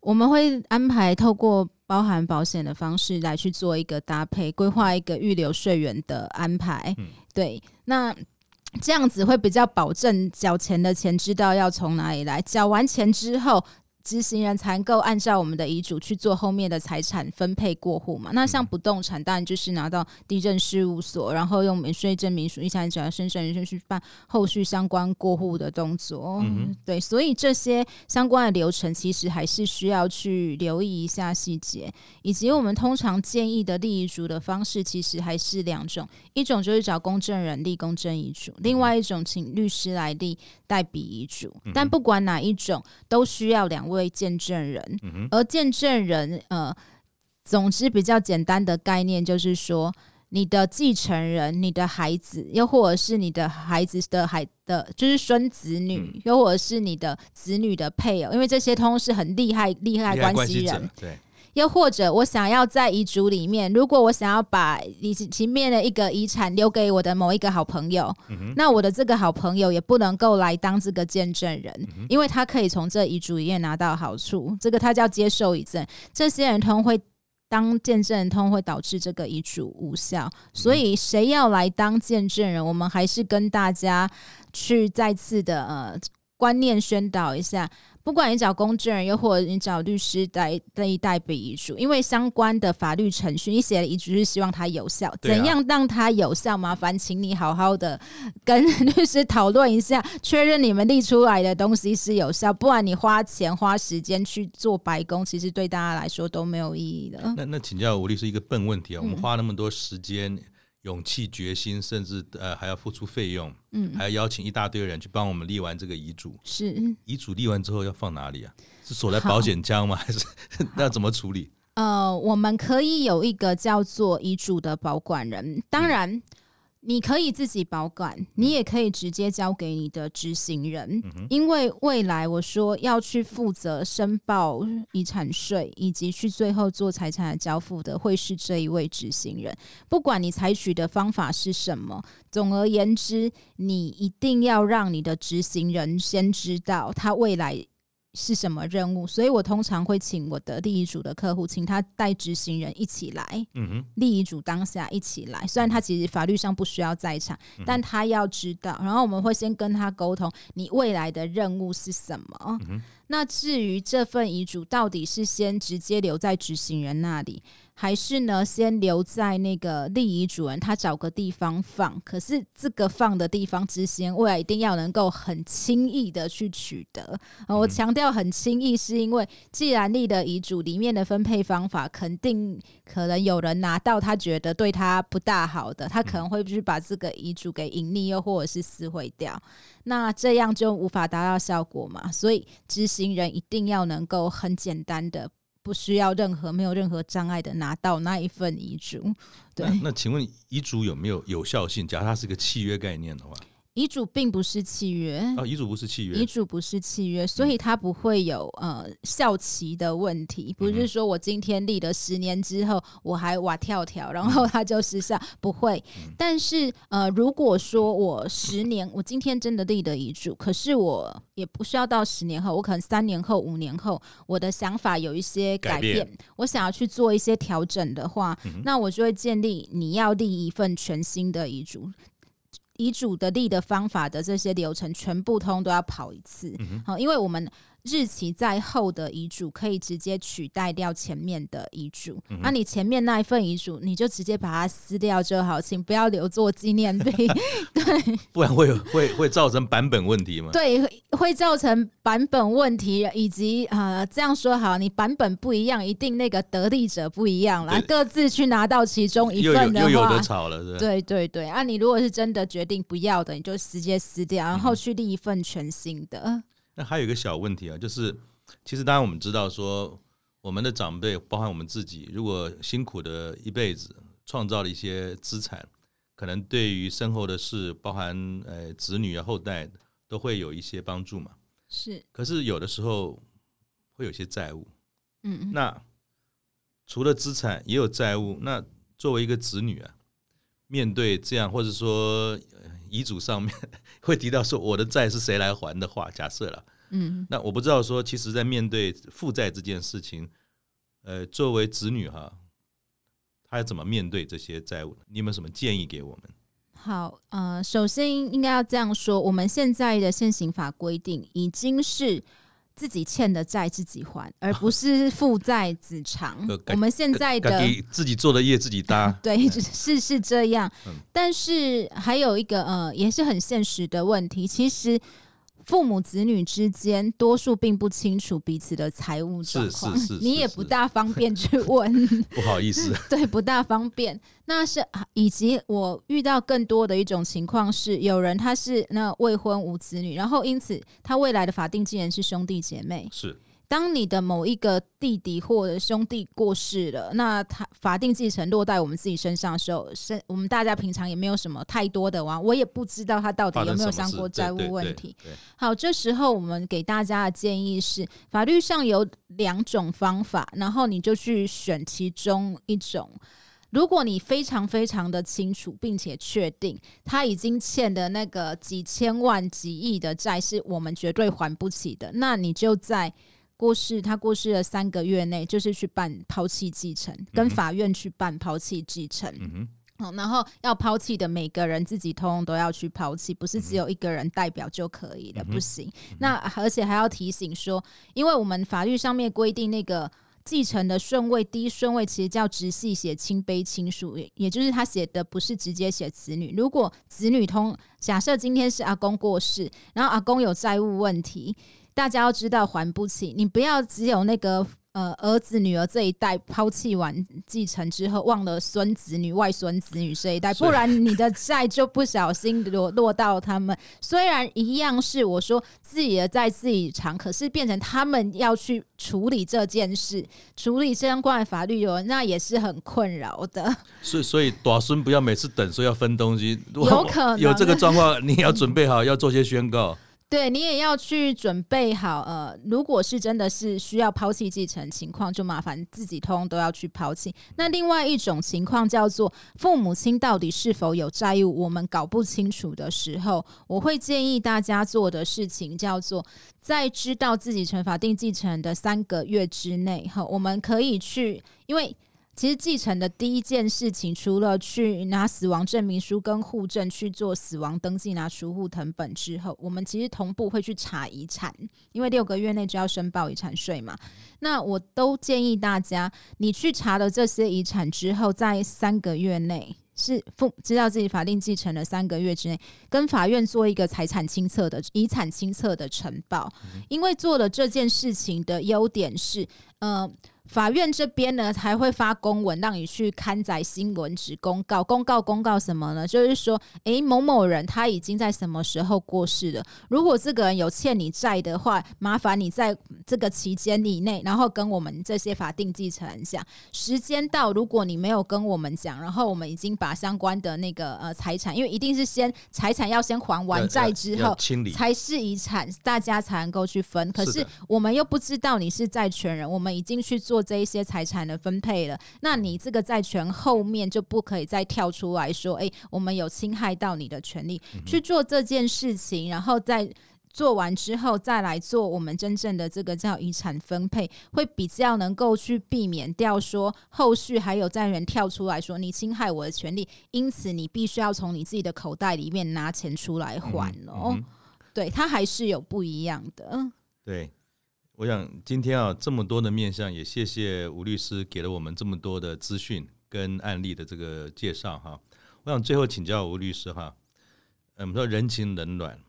我们会安排透过包含保险的方式来去做一个搭配，规划一个预留税源的安排。嗯，对，那这样子会比较保证缴钱的钱知道要从哪里来，缴完钱之后。执行人才能够按照我们的遗嘱去做后面的财产分配过户嘛？那像不动产，当然就是拿到地震事务所，然后用免税证明书、遗产转让申请人去办后续相关过户的动作。嗯，对，所以这些相关的流程其实还是需要去留意一下细节，以及我们通常建议的立遗嘱的方式，其实还是两种，一种就是找公证人立公证遗嘱，另外一种请律师来立代笔遗嘱。但不管哪一种，都需要两位。为见证人，而见证人，呃，总之比较简单的概念就是说，你的继承人、你的孩子，又或者是你的孩子的孩的，就是孙子女，又或者是你的子女的配偶，因为这些通是很厉害、厉害关系人，对。又或者，我想要在遗嘱里面，如果我想要把遗前面的一个遗产留给我的某一个好朋友，嗯、那我的这个好朋友也不能够来当这个见证人，嗯、因为他可以从这遗嘱里面拿到好处，这个他叫接受遗赠。这些人通会当见证人，通会导致这个遗嘱无效。所以，谁要来当见证人，我们还是跟大家去再次的呃观念宣导一下。不管你找公证人，又或者你找律师代代代笔遗嘱，因为相关的法律程序，你写的遗嘱是希望它有效，怎样让它有效？麻烦请你好好的跟律师讨论一下，确认你们立出来的东西是有效，不然你花钱花时间去做白工，其实对大家来说都没有意义的。那那请教吴律师一个笨问题啊，我们花那么多时间。嗯勇气、决心，甚至呃还要付出费用，嗯，还要邀请一大堆人去帮我们立完这个遗嘱。是 遗嘱立完之后要放哪里啊？是锁在保险箱吗？还是那怎么处理？呃，我们可以有一个叫做遗嘱的保管人，当然。嗯你可以自己保管，你也可以直接交给你的执行人，嗯、因为未来我说要去负责申报遗产税，以及去最后做财产的交付的，会是这一位执行人。不管你采取的方法是什么，总而言之，你一定要让你的执行人先知道他未来。是什么任务？所以我通常会请我的立遗嘱的客户，请他带执行人一起来。嗯哼，立遗嘱当下一起来。虽然他其实法律上不需要在场，但他要知道。然后我们会先跟他沟通，你未来的任务是什么？那至于这份遗嘱到底是先直接留在执行人那里，还是呢，先留在那个立遗嘱人，他找个地方放。可是这个放的地方，执行未来一定要能够很轻易的去取得。呃、我强调很轻易，是因为既然立的遗嘱里面的分配方法，肯定可能有人拿到他觉得对他不大好的，他可能会去把这个遗嘱给隐匿，又或者是撕毁掉。那这样就无法达到效果嘛。所以执行人一定要能够很简单的。不需要任何没有任何障碍的拿到那一份遗嘱，对。那，那请问遗嘱有没有有效性？假如它是个契约概念的话。遗嘱并不是契约。啊，遗嘱不是契约，遗嘱不是契约，所以它不会有呃效期的问题。不是说我今天立了十年之后我还哇跳跳，然后它就失效，不会。但是呃，如果说我十年，我今天真的立的遗嘱，可是我也不需要到十年后，我可能三年后、五年后，我的想法有一些改变，改变。我想要去做一些调整的话，那我就会建立你要立一份全新的遗嘱。遗嘱的立的方法的这些流程，全部通都要跑一次。好、嗯，因为我们。日期在后的遗嘱可以直接取代掉前面的遗嘱，那、嗯啊、你前面那一份遗嘱，你就直接把它撕掉就好，请不要留作纪念碑，对，不然会 会会造成版本问题吗？对，会造成版本问题，以及啊、呃，这样说好，你版本不一样，一定那个得利者不一样啦，各自去拿到其中一份的话，又有的吵了，对对对，啊，你如果是真的决定不要的，你就直接撕掉，然后去立一份全新的。嗯那还有一个小问题啊，就是其实当然我们知道说，我们的长辈，包含我们自己，如果辛苦的一辈子创造了一些资产，可能对于身后的事，包含呃子女啊后代，都会有一些帮助嘛。是。可是有的时候会有些债务。嗯。那除了资产也有债务，那作为一个子女啊，面对这样或者说遗嘱上面会提到说我的债是谁来还的话，假设了，嗯，那我不知道说，其实在面对负债这件事情，呃，作为子女哈，他要怎么面对这些债务？你有没有什么建议给我们？好，呃，首先应该要这样说，我们现在的现行法规定已经是。自己欠的债自己还，而不 是父债子偿。我们现在的自己做的业自己搭，对，是是这样。但是还有一个呃，也是很现实的问题，其实。父母子女之间，多数并不清楚彼此的财务状况，你也不大方便去问。不好意思，对，不大方便。那是以及我遇到更多的一种情况是，有人他是那未婚无子女，然后因此他未来的法定继承人是兄弟姐妹。是。当你的某一个弟弟或者兄弟过世了，那他法定继承落在我们自己身上的时候，是我们大家平常也没有什么太多的玩，我也不知道他到底有没有相过债务问题。好，这时候我们给大家的建议是，法律上有两种方法，然后你就去选其中一种。如果你非常非常的清楚，并且确定他已经欠的那个几千万、几亿的债是我们绝对还不起的，那你就在。过世，他过世了三个月内，就是去办抛弃继承，跟法院去办抛弃继承。嗯哼，然后要抛弃的每个人自己通通都要去抛弃，不是只有一个人代表就可以了，不行。那而且还要提醒说，因为我们法律上面规定，那个继承的顺位，第一顺位其实叫直系血亲卑亲属，也就是他写的不是直接写子女。如果子女通，假设今天是阿公过世，然后阿公有债务问题。大家要知道还不起，你不要只有那个呃儿子女儿这一代抛弃完继承之后，忘了孙子女外孙子女这一代，不然你的债就不小心落落到他们。虽然一样是我说自己的债自己偿，可是变成他们要去处理这件事，处理相关的法律有那也是很困扰的。所以所以大孙不要每次等说要分东西，有可能有这个状况，你要准备好要做些宣告。对，你也要去准备好，呃，如果是真的是需要抛弃继承情况，就麻烦自己通都要去抛弃。那另外一种情况叫做父母亲到底是否有债务，我们搞不清楚的时候，我会建议大家做的事情叫做，在知道自己成法定继承的三个月之内，哈，我们可以去，因为。其实继承的第一件事情，除了去拿死亡证明书跟户证去做死亡登记、拿出户成本之后，我们其实同步会去查遗产，因为六个月内就要申报遗产税嘛。那我都建议大家，你去查了这些遗产之后，在三个月内是父知道自己法定继承的三个月之内，跟法院做一个财产清册的遗产清册的呈报，因为做了这件事情的优点是，呃。法院这边呢，还会发公文让你去刊载新闻纸公告。公告公告什么呢？就是说，诶，某某人他已经在什么时候过世了？如果这个人有欠你债的话，麻烦你在这个期间以内，然后跟我们这些法定继承人讲。时间到，如果你没有跟我们讲，然后我们已经把相关的那个呃财产，因为一定是先财产要先还完债之后，才是遗产，大家才能够去分。可是我们又不知道你是债权人，我们已经去做。这一些财产的分配了，那你这个债权后面就不可以再跳出来说，哎，我们有侵害到你的权利去做这件事情，然后再做完之后再来做我们真正的这个叫遗产分配，会比较能够去避免掉说后续还有债人跳出来说你侵害我的权利，因此你必须要从你自己的口袋里面拿钱出来还哦。对，它还是有不一样的。对。我想今天啊，这么多的面向，也谢谢吴律师给了我们这么多的资讯跟案例的这个介绍哈。我想最后请教吴律师哈，我们说人情冷暖，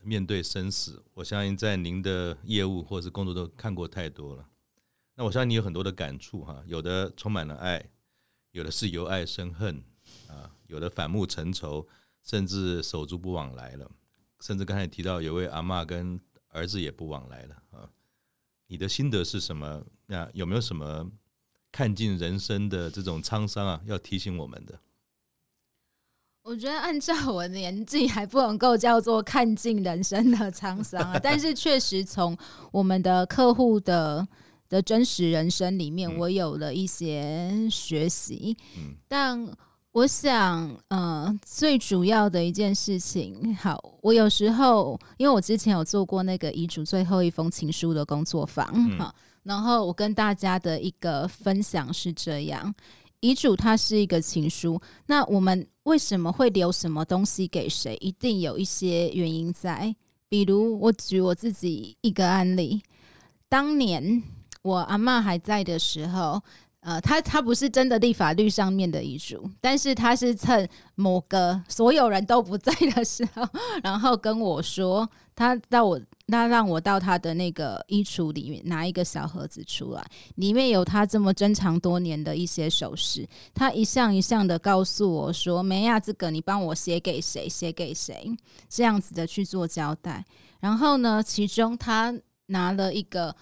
面对生死，我相信在您的业务或是工作都看过太多了。那我相信你有很多的感触哈，有的充满了爱，有的是由爱生恨啊，有的反目成仇，甚至手足不往来了，甚至刚才提到有位阿嬷跟儿子也不往来了啊。你的心得是什么？那有没有什么看尽人生的这种沧桑啊？要提醒我们的？我觉得按照我的年纪还不能够叫做看尽人生的沧桑啊，但是确实从我们的客户的的真实人生里面，我有了一些学习。嗯，但我想，呃，最主要的一件事情，好，我有时候因为我之前有做过那个遗嘱最后一封情书的工作坊，好，然后我跟大家的一个分享是这样。遗嘱它是一个情书，那我们为什么会留什么东西给谁？一定有一些原因在。比如我举我自己一个案例，当年我阿嬷还在的时候，呃，他他不是真的立法律上面的遗嘱，但是他是趁某个所有人都不在的时候，然后跟我说，他到我。那让我到他的那个衣橱里面拿一个小盒子出来，里面有他这么珍藏多年的一些首饰。他一项一项的告诉我说：“梅亚，这个你帮我写给谁？写给谁？”这样子的去做交代。然后呢，其中他拿了一个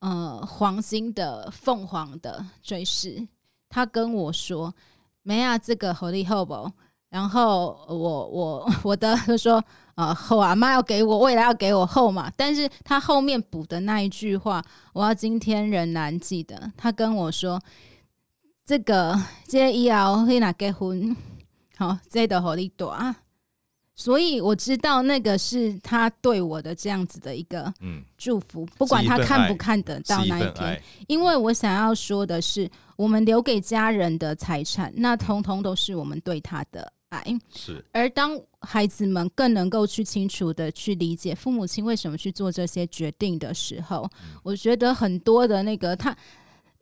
呃黄金的凤凰的坠饰，他跟我说：“没啊，这个好利好不？”然后我我 我的就说。啊，后阿妈要给我，未来要给我后嘛。但是他后面补的那一句话，我要今天仍然记得。他跟我说：“这个这以后可以拿结婚，好，这的好利多啊。”所以我知道那个是他对我的这样子的一个祝福，嗯、不管他看不看得到那一天。因为我想要说的是，我们留给家人的财产，那通通都是我们对他的。爱是，而当孩子们更能够去清楚的去理解父母亲为什么去做这些决定的时候，嗯、我觉得很多的那个他，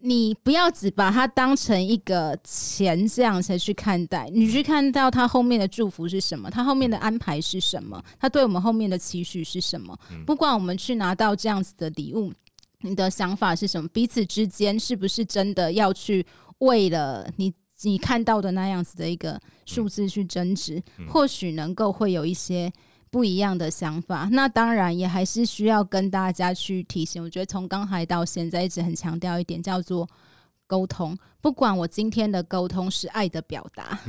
你不要只把它当成一个钱这样才去看待，你去看到它后面的祝福是什么，它后面的安排是什么，它对我们后面的期许是什么。不管我们去拿到这样子的礼物，你的想法是什么？彼此之间是不是真的要去为了你？你看到的那样子的一个数字去争执，或许能够会有一些不一样的想法。那当然也还是需要跟大家去提醒。我觉得从刚才到现在一直很强调一点，叫做沟通。不管我今天的沟通是爱的表达，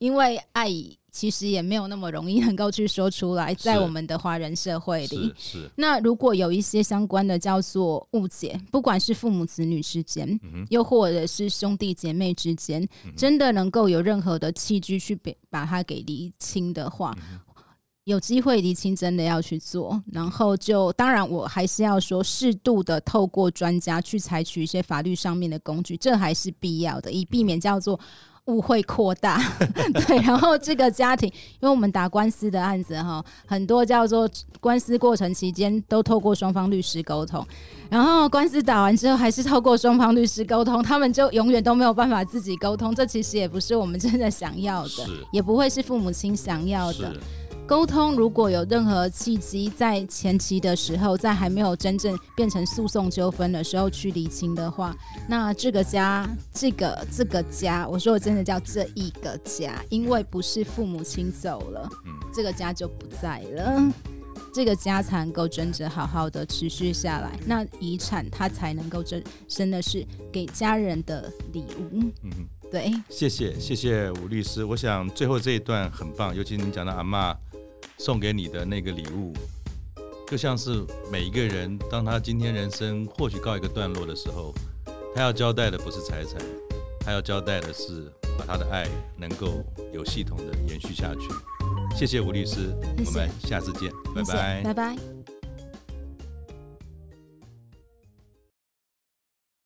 因为爱。其实也没有那么容易能够去说出来，在我们的华人社会里。那如果有一些相关的叫做误解，不管是父母子女之间，嗯、又或者是兄弟姐妹之间，嗯、真的能够有任何的器具去把把它给厘清的话，嗯、有机会厘清真的要去做。然后就当然我还是要说，适度的透过专家去采取一些法律上面的工具，这还是必要的，以避免叫做。误会扩大，对，然后这个家庭，因为我们打官司的案子哈，很多叫做官司过程期间都透过双方律师沟通，然后官司打完之后还是透过双方律师沟通，他们就永远都没有办法自己沟通，这其实也不是我们真的想要的，也不会是父母亲想要的。沟通如果有任何契机，在前期的时候，在还没有真正变成诉讼纠纷的时候去理清的话，那这个家，这个这个家，我说我真的叫这一个家，因为不是父母亲走了，这个家就不在了，这个家才能够真正好好的持续下来，那遗产它才能够真真的是给家人的礼物。嗯，对，谢谢谢谢吴律师，我想最后这一段很棒，尤其您讲到阿嬷。送给你的那个礼物，就像是每一个人，当他今天人生或许告一个段落的时候，他要交代的不是财产，他要交代的是把他的爱能够有系统的延续下去。谢谢吴律师，我们下次见，拜拜，拜拜。